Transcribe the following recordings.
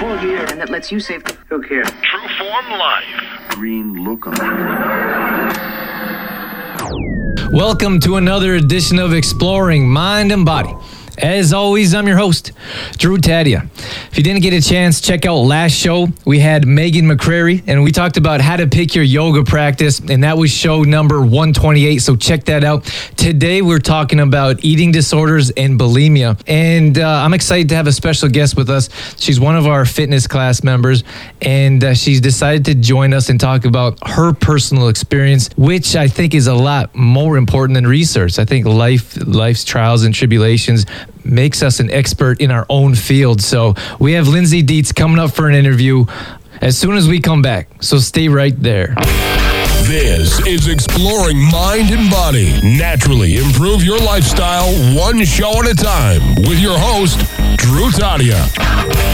cold year and that lets you save. Who cares? True Form Life. Green lookum. Welcome to another edition of Exploring Mind and Body. As always, I'm your host, Drew Tadia. If you didn't get a chance, check out last show. We had Megan McCrary, and we talked about how to pick your yoga practice, and that was show number 128. So check that out. Today, we're talking about eating disorders and bulimia, and uh, I'm excited to have a special guest with us. She's one of our fitness class members, and uh, she's decided to join us and talk about her personal experience, which I think is a lot more important than research. I think life, life's trials and tribulations makes us an expert in our own field. So we have Lindsay Dietz coming up for an interview as soon as we come back. So stay right there. This is Exploring Mind and Body. Naturally improve your lifestyle one show at a time with your host, Drew Tadia.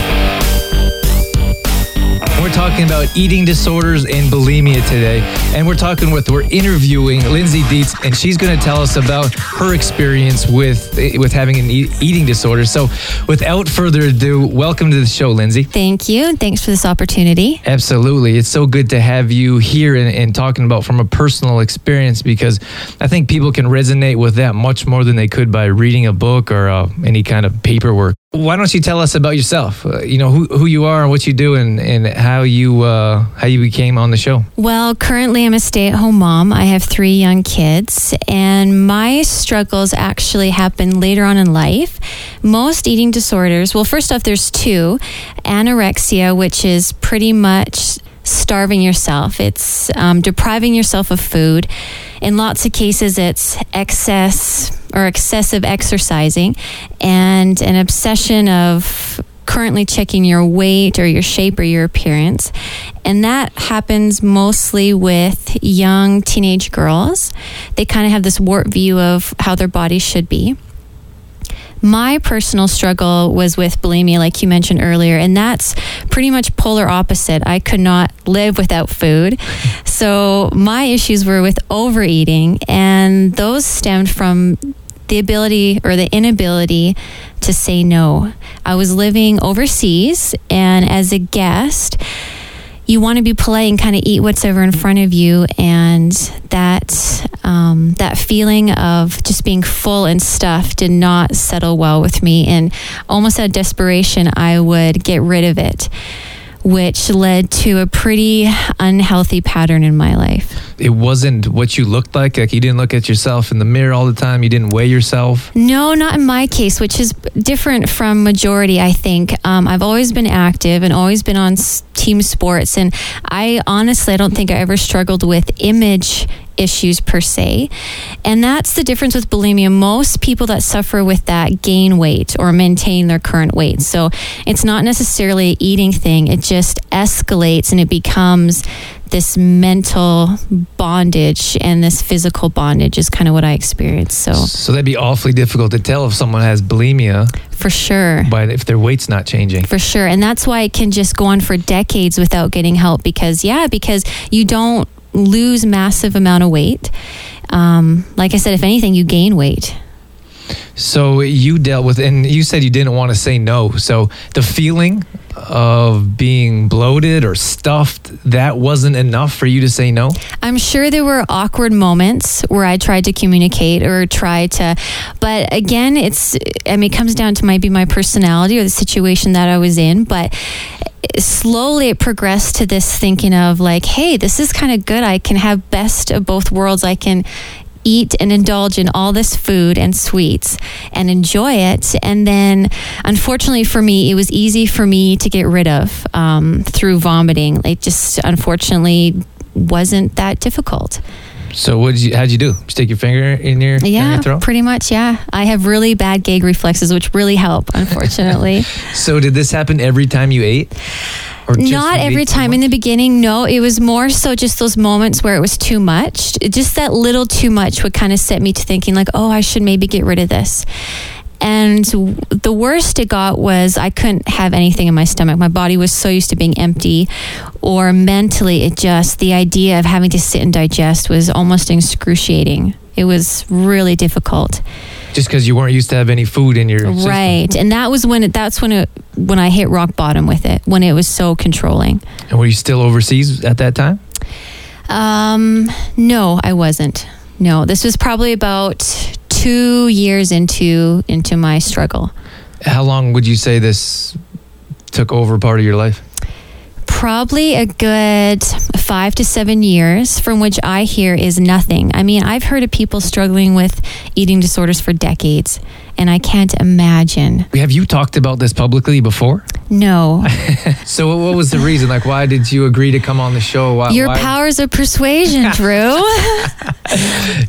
We're talking about eating disorders and bulimia today. And we're talking with, we're interviewing Lindsay Dietz, and she's going to tell us about her experience with, with having an e- eating disorder. So without further ado, welcome to the show, Lindsay. Thank you. And thanks for this opportunity. Absolutely. It's so good to have you here and, and talking about from a personal experience because I think people can resonate with that much more than they could by reading a book or uh, any kind of paperwork. Why don't you tell us about yourself? Uh, you know who, who you are and what you do and, and how you uh, how you became on the show. Well, currently I'm a stay-at-home mom. I have three young kids, and my struggles actually happen later on in life. Most eating disorders. Well, first off, there's two: anorexia, which is pretty much starving yourself. It's um, depriving yourself of food. In lots of cases, it's excess or excessive exercising and an obsession of currently checking your weight or your shape or your appearance. And that happens mostly with young teenage girls. They kind of have this warped view of how their body should be. My personal struggle was with bulimia, like you mentioned earlier, and that's pretty much polar opposite. I could not live without food. So my issues were with overeating, and those stemmed from the ability or the inability to say no. I was living overseas, and as a guest, you want to be polite and kind of eat what's ever in front of you, and that um, that feeling of just being full and stuffed did not settle well with me. And almost out of desperation, I would get rid of it which led to a pretty unhealthy pattern in my life. It wasn't what you looked like. Like you didn't look at yourself in the mirror all the time. You didn't weigh yourself. No, not in my case, which is different from majority. I think um, I've always been active and always been on team sports, and I honestly I don't think I ever struggled with image issues per se. And that's the difference with bulimia. Most people that suffer with that gain weight or maintain their current weight. So it's not necessarily an eating thing, it just escalates and it becomes this mental bondage and this physical bondage is kind of what I experienced. So So that'd be awfully difficult to tell if someone has bulimia, for sure. but if their weight's not changing. For sure. And that's why it can just go on for decades without getting help because, yeah, because you don't lose massive amount of weight. Um, like I said, if anything, you gain weight. So you dealt with, and you said you didn't want to say no. So the feeling of being bloated or stuffed, that wasn't enough for you to say no? I'm sure there were awkward moments where I tried to communicate or try to, but again, it's, I mean, it comes down to maybe my personality or the situation that I was in, but slowly it progressed to this thinking of like, hey, this is kind of good. I can have best of both worlds. I can eat and indulge in all this food and sweets and enjoy it. And then, unfortunately for me, it was easy for me to get rid of um, through vomiting. It just unfortunately wasn't that difficult. So what did you? How'd you do? Stick your finger in your, in Yeah, your throat? pretty much. Yeah, I have really bad gag reflexes, which really help. Unfortunately, So did this happen every time you ate? Or not every time in the beginning. No, it was more so just those moments where it was too much. Just that little too much would kind of set me to thinking like, oh, I should maybe get rid of this. And the worst it got was I couldn't have anything in my stomach. My body was so used to being empty, or mentally, it just, the idea of having to sit and digest was almost excruciating. It was really difficult. just because you weren't used to have any food in your system. Right. And that was when it, that's when it when I hit rock bottom with it, when it was so controlling. And were you still overseas at that time? Um, no, I wasn't. No, this was probably about two years into into my struggle. How long would you say this took over part of your life? Probably a good five to seven years, from which I hear is nothing. I mean, I've heard of people struggling with eating disorders for decades, and I can't imagine. Have you talked about this publicly before? No. So what was the reason? Like, why did you agree to come on the show? Why, Your why- powers of persuasion, Drew.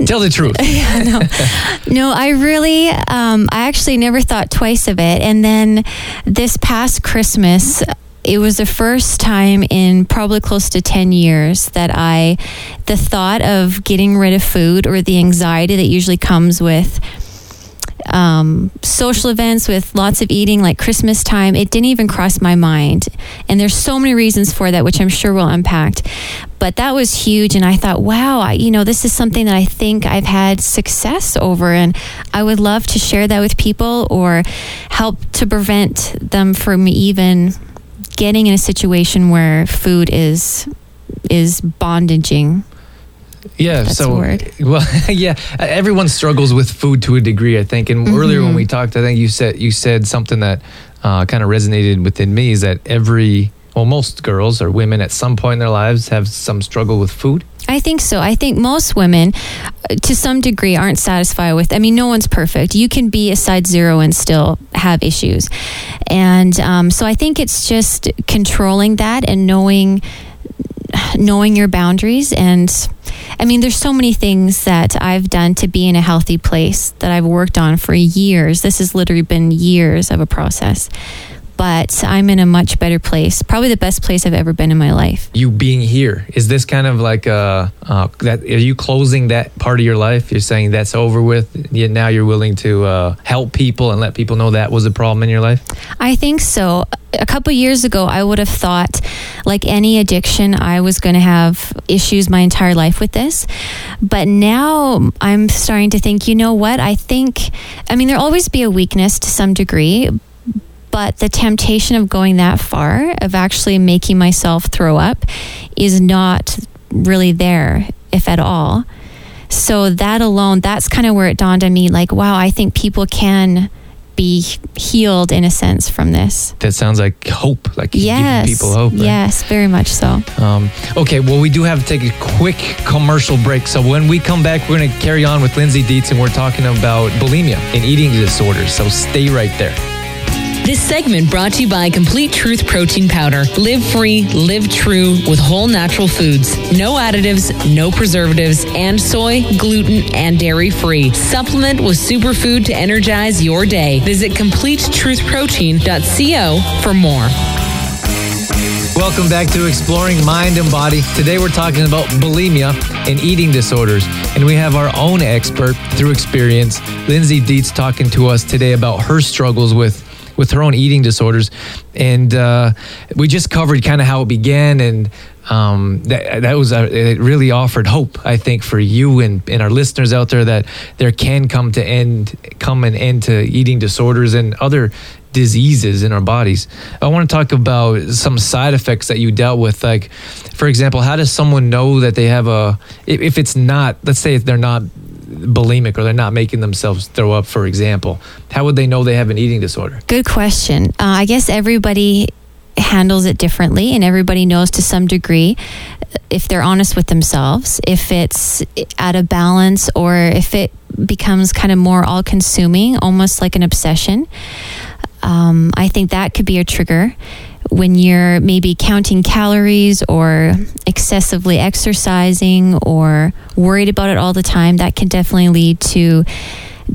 Tell the truth. No, I really, um, I actually never thought twice of it. And then this past Christmas, it was the first time in probably close to 10 years that I, the thought of getting rid of food or the anxiety that usually comes with um, social events with lots of eating, like Christmas time, it didn't even cross my mind. And there's so many reasons for that, which I'm sure we'll unpack. But that was huge. And I thought, wow, I, you know, this is something that I think I've had success over. And I would love to share that with people or help to prevent them from even getting in a situation where food is is bondaging. Yeah. That's so, word. well, yeah, everyone struggles with food to a degree, I think. And earlier when we Mm-hmm. talked, I think you said you said something that uh, kind of resonated within me is that every, well, most girls or women at some point in their lives have some struggle with food. I think so. I think most women, uh, to some degree, aren't satisfied with. I mean, no one's perfect. You can be a side zero and still have issues, and um, so I think it's just controlling that and knowing knowing your boundaries and I mean there's so many things that I've done to be in a healthy place that I've worked on for years. This has literally been years of a process. But I'm in a much better place. Probably the best place I've ever been in my life. You being here is this kind of like uh, uh that? Are you closing that part of your life? You're saying that's over with. Yet now you're willing to uh, help people and let people know that was a problem in your life. I think so. A couple years ago, I would have thought, like any addiction, I was going to have issues my entire life with this. But now I'm starting to think, you know what? I think, I mean, there'll always be a weakness to some degree, but the temptation of going that far, of actually making myself throw up, is not really there, if at all. So that alone, that's kind of where it dawned on me like, wow, I think people can be healed in a sense from this. That sounds like hope, like Yes. giving people hope. right? Yes, very much so. Um, okay, well, we do have to take a quick commercial break. So when we come back, we're going to carry on with Lindsay Dietz and we're talking about bulimia and eating disorders. So stay right there. This segment brought to you by Complete Truth Protein Powder. Live free, live true with whole natural foods. No additives, no preservatives, and soy, gluten, and dairy free. Supplement with superfood to energize your day. Visit CompleteTruthProtein.co for more. Welcome back to Exploring Mind and Body. Today we're talking about bulimia and eating disorders. And we have our own expert through experience, Lindsay Dietz, talking to us today about her struggles with with her own eating disorders. And uh, we just covered kind of how it began and um, that, that was uh, it really offered hope, I think, for you and, and our listeners out there that there can come to end come an end to eating disorders and other diseases in our bodies. I want to talk about some side effects that you dealt with. Like, for example, how does someone know that they have a, if, if it's not, let's say if they're not bulimic or they're not making themselves throw up, for example, how would they know they have an eating disorder? Good question. Uh, I guess everybody handles it differently, and everybody knows to some degree if they're honest with themselves, if it's out of balance, or if it becomes kind of more all consuming, almost like an obsession. Um, I think that could be a trigger when you're maybe counting calories or excessively exercising or worried about it all the time. That can definitely lead to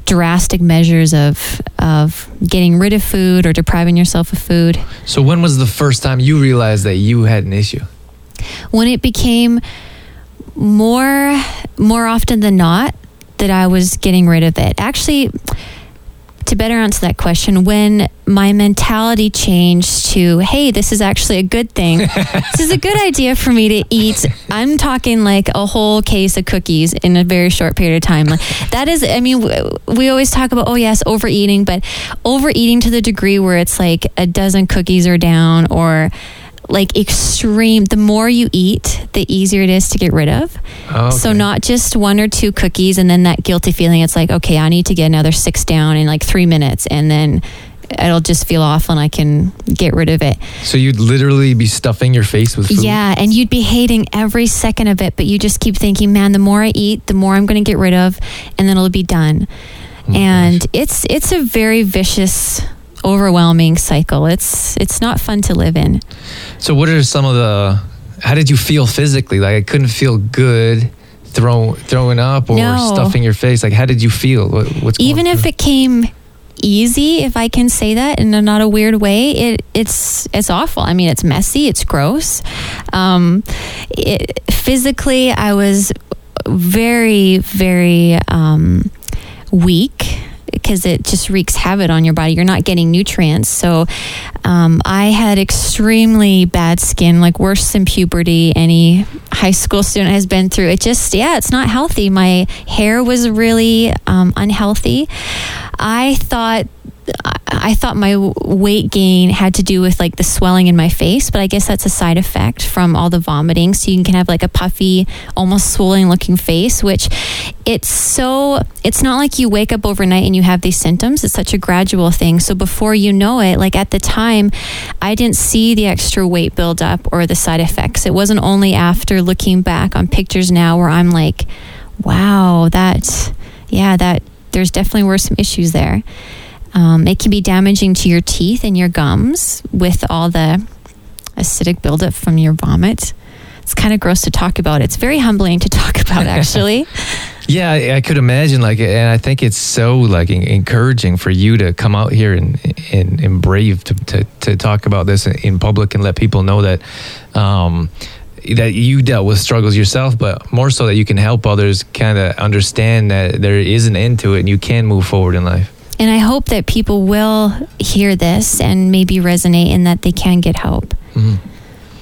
drastic measures of of getting rid of food or depriving yourself of food. So, when was the first time you realized that you had an issue? When it became more more often than not that I was getting rid of it. Actually, to better answer that question, when my mentality changed to, hey, this is actually a good thing. this is a good idea for me to eat. I'm talking like a whole case of cookies in a very short period of time. Like, that is, I mean, w- we always talk about, oh, yes, overeating, but overeating to the degree where it's like a dozen cookies are down or like extreme the more you eat the easier it is to get rid of Oh, so not just one or two cookies and then that guilty feeling it's like okay i need to get another six down in like three minutes and then it'll just feel awful and i can get rid of it So you'd literally be stuffing your face with food. yeah and you'd be hating every second of it but you just keep thinking man the more i eat the more i'm going to get rid of and then it'll be done Oh and it's it's a very vicious overwhelming cycle it's it's not fun to live in So what are some of the? How did you feel physically? Like I couldn't feel good, throw throwing up or No. stuffing your face. Like how did you feel? What, what's going even if through? it came easy if i can say that in a not a weird way. It it's it's awful. I mean it's messy it's gross. Um it, physically i was very very um weak because it just wreaks havoc on your body. You're not getting nutrients. So um, I had extremely bad skin, like worse than puberty any high school student has been through. It just, yeah, it's not healthy. My hair was really um, unhealthy. I thought. I- thought my weight gain had to do with like the swelling in my face, but I guess that's a side effect from all the vomiting. So you can have like a puffy, almost swollen looking face, which it's so, it's not like you wake up overnight and you have these symptoms. It's such a gradual thing. So before you know it, like at the time, I didn't see the extra weight build up or the side effects. It wasn't only after looking back on pictures now where I'm like, wow, that, yeah, that there's definitely were some issues there. Um, it can be damaging to your teeth and your gums with all the acidic buildup from your vomit. It's kind of gross to talk about. It's very humbling to talk about, actually. Yeah, I, I could imagine. Like, and I think it's so like en- encouraging for you to come out here and and, and brave to, to to talk about this in public and let people know that. Um, that you dealt with struggles yourself, but more so that you can help others kind of understand that there is an end to it and you can move forward in life. And I hope that people will hear this and maybe resonate in that they can get help.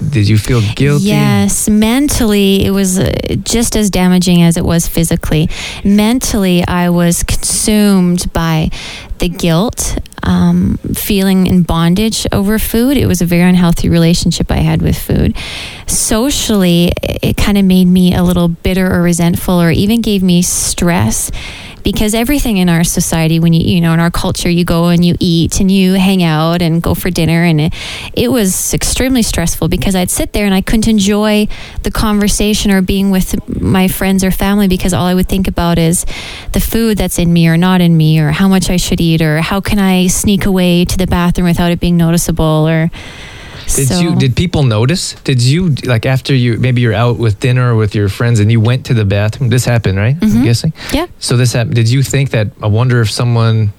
Did you feel guilty? Yes, mentally, it was uh, just as damaging as it was physically. Mentally, I was consumed by the guilt, um, feeling in bondage over food. It was a very unhealthy relationship I had with food. Socially, it, it kind of made me a little bitter or resentful, or even gave me stress because everything in our society when you you know in our culture you go and you eat and you hang out and go for dinner and it, it was extremely stressful because I'd sit there and I couldn't enjoy the conversation or being with my friends or family because all I would think about is the food that's in me or not in me or how much I should eat or how can I sneak away to the bathroom without it being noticeable or Did so- you did people notice? Did you like after you maybe you're out with dinner or with your friends and you went to the bathroom? This happened, right? I'm guessing. Mm-hmm. Yeah. So this happened. Did you think that? I wonder if someone.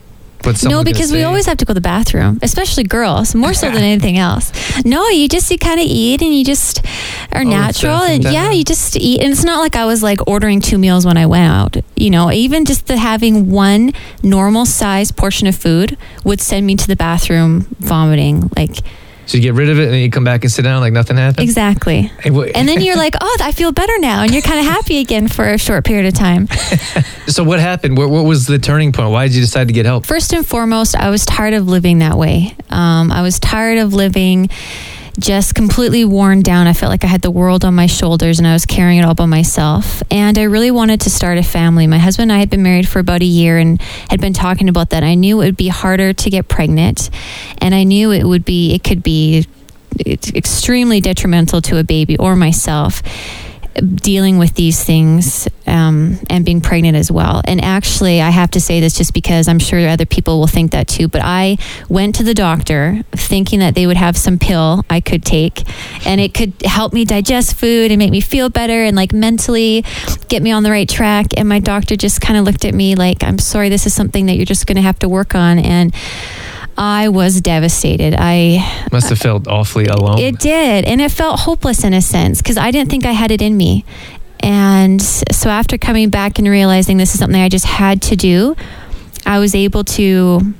No, because we always have to go to the bathroom, especially girls, more so than anything else. No, you just you kind of eat and you just are Oh, natural, and yeah, you just eat. And it's not like I was like ordering two meals when I went out. You know, even just the having one normal size portion of food would send me to the bathroom vomiting. Like So you get rid of it and then you come back and sit down like nothing happened. exactly. And then you're like, oh, I feel better now, and you're kind of happy again for a short period of time. so what happened? What, what was the turning point? Why did you decide to get help? First and foremost, I was tired of living that way. Um, I was tired of living just completely worn down. I felt like I had the world on my shoulders and I was carrying it all by myself. And I really wanted to start a family. My husband and I had been married for about a year and had been talking about that. I knew it would be harder to get pregnant, and I knew it would be, it could be extremely detrimental to a baby or myself dealing with these things um, and being pregnant as well. And actually, I have to say this just because I'm sure other people will think that too. But I went to the doctor thinking that they would have some pill I could take and it could help me digest food and make me feel better and like mentally get me on the right track. And my doctor just kind of looked at me like, I'm sorry, this is something that you're just going to have to work on. And I was devastated. I Must have felt awfully alone. it did. And it felt hopeless in a sense because I didn't think I had it in me. And so after coming back and realizing this is something I just had to do, I was able to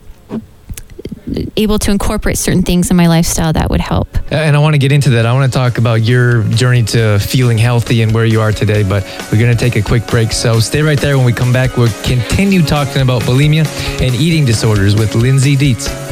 able to incorporate certain things in my lifestyle that would help. Uh, and I want to get into that. I want to talk about your journey to feeling healthy and where you are today, but we're going to take a quick break. So stay right there. When we come back, we'll continue talking about bulimia and eating disorders with Lindsay Dietz.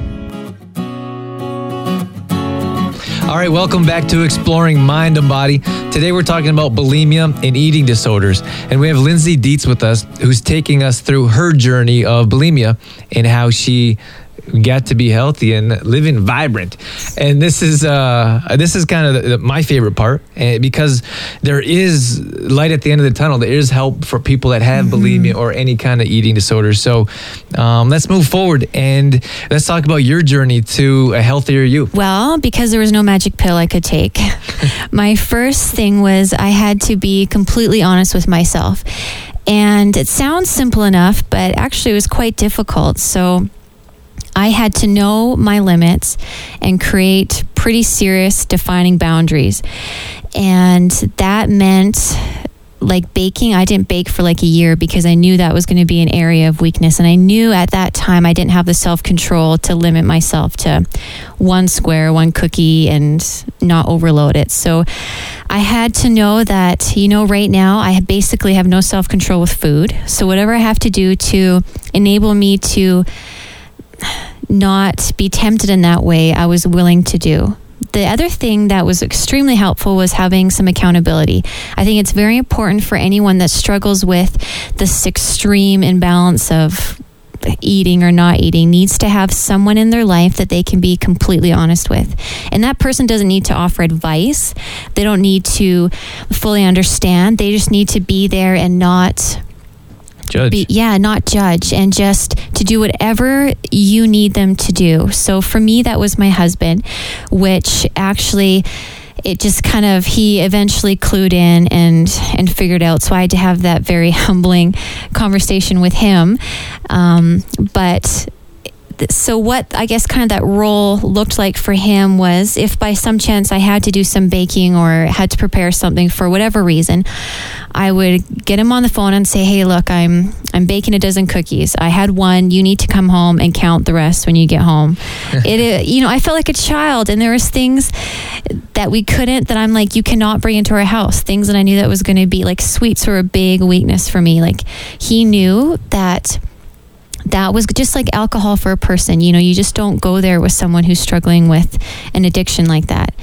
All right, welcome back to Exploring Mind and Body. Today we're talking about bulimia and eating disorders. And we have Lindsay Dietz with us, who's taking us through her journey of bulimia and how she got to be healthy and living vibrant. And this is uh, this is kind of the, the, my favorite part uh, because there is light at the end of the tunnel. There is help for people that have mm-hmm. bulimia or any kind of eating disorder. So um, let's move forward and let's talk about your journey to a healthier you. Well, because there was no magic pill I could take, my first thing was I had to be completely honest with myself. And it sounds simple enough, but actually it was quite difficult. So I had to know my limits and create pretty serious defining boundaries. And that meant like baking, I didn't bake for like a year because I knew that was going to be an area of weakness. And I knew at that time I didn't have the self control to limit myself to one square, one cookie, and not overload it. So I had to know that, you know, right now I basically have no self control with food. So whatever I have to do to enable me to not be tempted in that way, I was willing to do. The other thing that was extremely helpful was having some accountability. I think it's very important for anyone that struggles with this extreme imbalance of eating or not eating needs to have someone in their life that they can be completely honest with. And that person doesn't need to offer advice. They don't need to fully understand. They just need to be there and not judge. Be, yeah, not judge and just to do whatever you need them to do. So for me, that was my husband, which actually it just kind of he eventually clued in and and figured out so i had to have that very humbling conversation with him um, but so what I guess kind of that role looked like for him was if by some chance I had to do some baking or had to prepare something for whatever reason, I would get him on the phone and say, "Hey, look, I'm I'm baking a dozen cookies. I had one. You need to come home and count the rest when you get home." it, you know, I felt like a child, and there was things that we couldn't that I'm like, you cannot bring into our house. Things that I knew that was going to be like sweets were a big weakness for me. Like he knew that that was just like alcohol for a person. You know, you just don't go there with someone who's struggling with an addiction like that.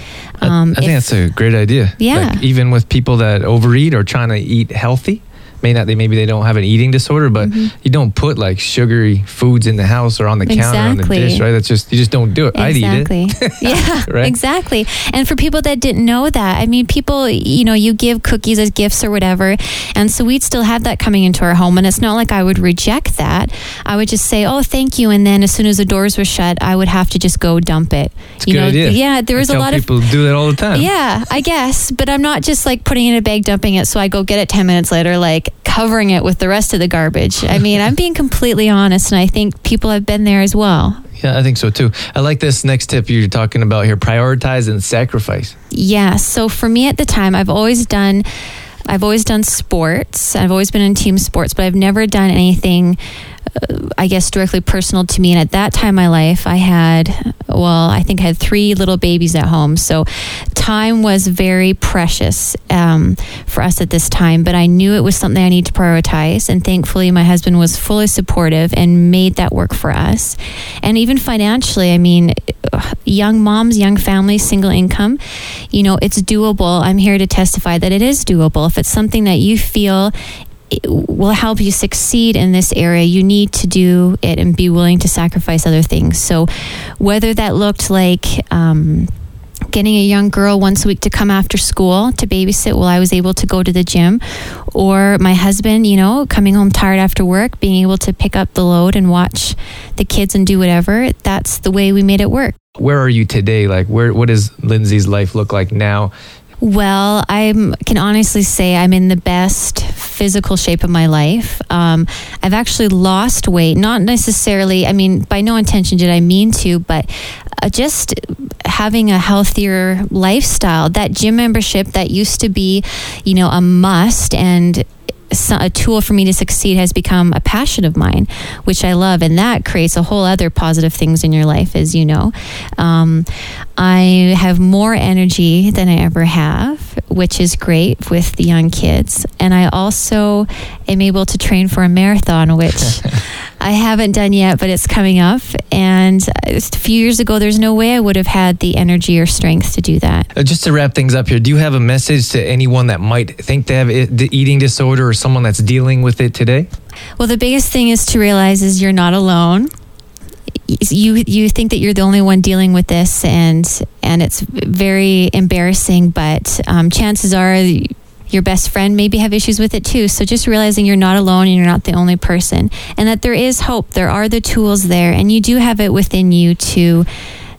Um, I, I think if, that's a great idea. Yeah. Like even with people that overeat or trying to eat healthy, may not they maybe they don't have an eating disorder, but mm-hmm. you don't put like sugary foods in the house or on the exactly. counter on the dish, right? That's just you just don't do it. Exactly. I'd eat it. yeah, right? exactly. And for people that didn't know that, I mean, people, you know, you give cookies as gifts or whatever, and so we'd still have that coming into our home, and it's not like I would reject that. I would just say, "Oh, thank you," and then as soon as the doors were shut, I would have to just go dump it. It's you know, idea. yeah, there was a lot people of people do that all the time. Yeah, I guess, but I'm not just like putting in a bag, dumping it, so I go get it ten minutes later, like covering it with the rest of the garbage. I mean, I'm being completely honest, and I think people have been there as well. Yeah, I think so too. I like this next tip you're talking about here prioritize and sacrifice. Yeah. So for me at the time, I've always done. I've always done sports. I've always been in team sports, but I've never done anything I guess, directly personal to me. And at that time in my life, I had, well, I think I had three little babies at home. So time was very precious um, for us at this time. But I knew it was something I need to prioritize. And thankfully, my husband was fully supportive and made that work for us. And even financially, I mean, young moms, young families, single income, you know, it's doable. I'm here to testify that it is doable. If it's something that you feel will help you succeed in this area, you need to do it and be willing to sacrifice other things. So, whether that looked like um, getting a young girl once a week to come after school to babysit while I was able to go to the gym, or my husband, you know, coming home tired after work, being able to pick up the load and watch the kids and do whatever. That's the way we made it work. Where are you today? Like, where what does Lindsay's life look like now? Well, I can honestly say I'm in the best physical shape of my life. Um, I've actually lost weight, not necessarily, I mean, by no intention did I mean to, but uh, just having a healthier lifestyle. That gym membership that used to be, you know, a must and a tool for me to succeed has become a passion of mine, which I love, and that creates a whole other positive things in your life, as you know. Um, I have more energy than I ever have, which is great with the young kids, and I also am able to train for a marathon, which. I haven't done yet, but it's coming up. And a few years ago, there's no way I would have had the energy or strength to do that. Uh, just to wrap things up here, do you have a message to anyone that might think they have the eating disorder or someone that's dealing with it today? Well, the biggest thing is to realize is you're not alone you you think that you're the only one dealing with this and and it's very embarrassing but um, chances are your best friend maybe have issues with it too. So just realizing you're not alone and you're not the only person and that there is hope. There are the tools there and you do have it within you to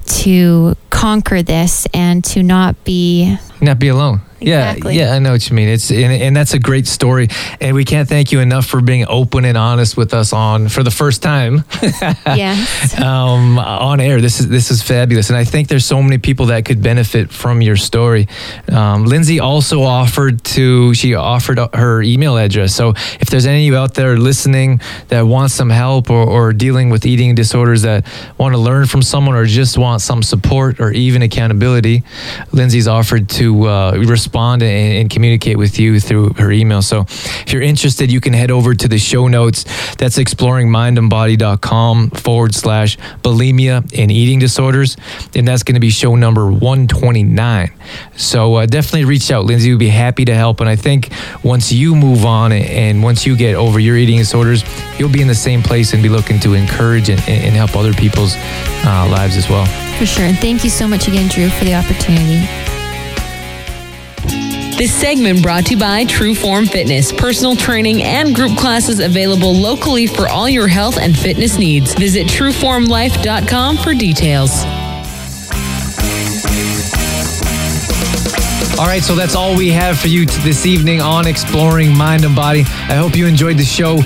to conquer this and to not be not be alone. Exactly. Yeah, yeah, I know what you mean. It's and, and, that's a great story, and we can't thank you enough for being open and honest with us on for the first time. yes. Um, on air, this is this is fabulous, and I think there's so many people that could benefit from your story. Um, Lindsay also offered to she offered her email address, so if there's any of you out there listening that want some help or, or dealing with eating disorders that want to learn from someone or just want some support or even accountability, Lindsay's offered to uh, respond respond and, and, communicate with you through her email. So if you're interested, you can head over to the show notes. That's exploringmindandbody.com forward slash bulimia and eating disorders. And that's going to be show number 129. So uh, definitely reach out. Lindsay would be happy to help. And I think once you move on and once you get over your eating disorders, you'll be in the same place and be looking to encourage and, and help other people's uh, lives as well. For sure. And thank you so much again, Drew, for the opportunity. This segment brought to you by True Form Fitness, personal training and group classes available locally for all your health and fitness needs. Visit trueformlife.com for details. All right, so that's all we have for you this evening on Exploring Mind and Body. I hope you enjoyed the show.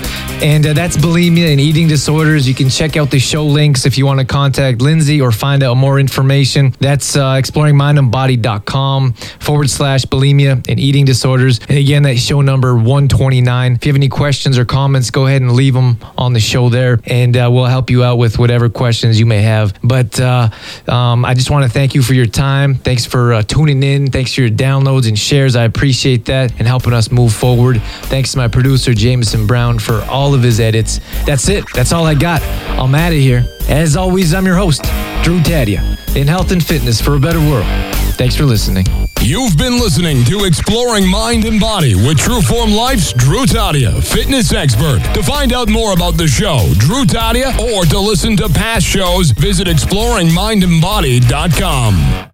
And uh, that's bulimia and eating disorders. You can check out the show links if you want to contact Lindsay or find out more information. That's uh, exploringmindandbody.com forward slash bulimia and eating disorders. And again, that's show number 129. If you have any questions or comments, go ahead and leave them on the show there, and uh, we'll help you out with whatever questions you may have. But uh, um, I just want to thank you for your time. Thanks for uh, tuning in. Thanks for your downloads and shares. I appreciate that and helping us move forward. Thanks to my producer, Jameson Brown, for all of his edits. That's it. That's all I got. I'm out of here. As always, I'm your host, Drew Tadia, in health and fitness for a better world. Thanks for listening. You've been listening to Exploring Mind and Body with Trueform Life's Drew Tadia, fitness expert. To find out more about the show, Drew Tadia, or to listen to past shows, visit exploringmindandbody.com.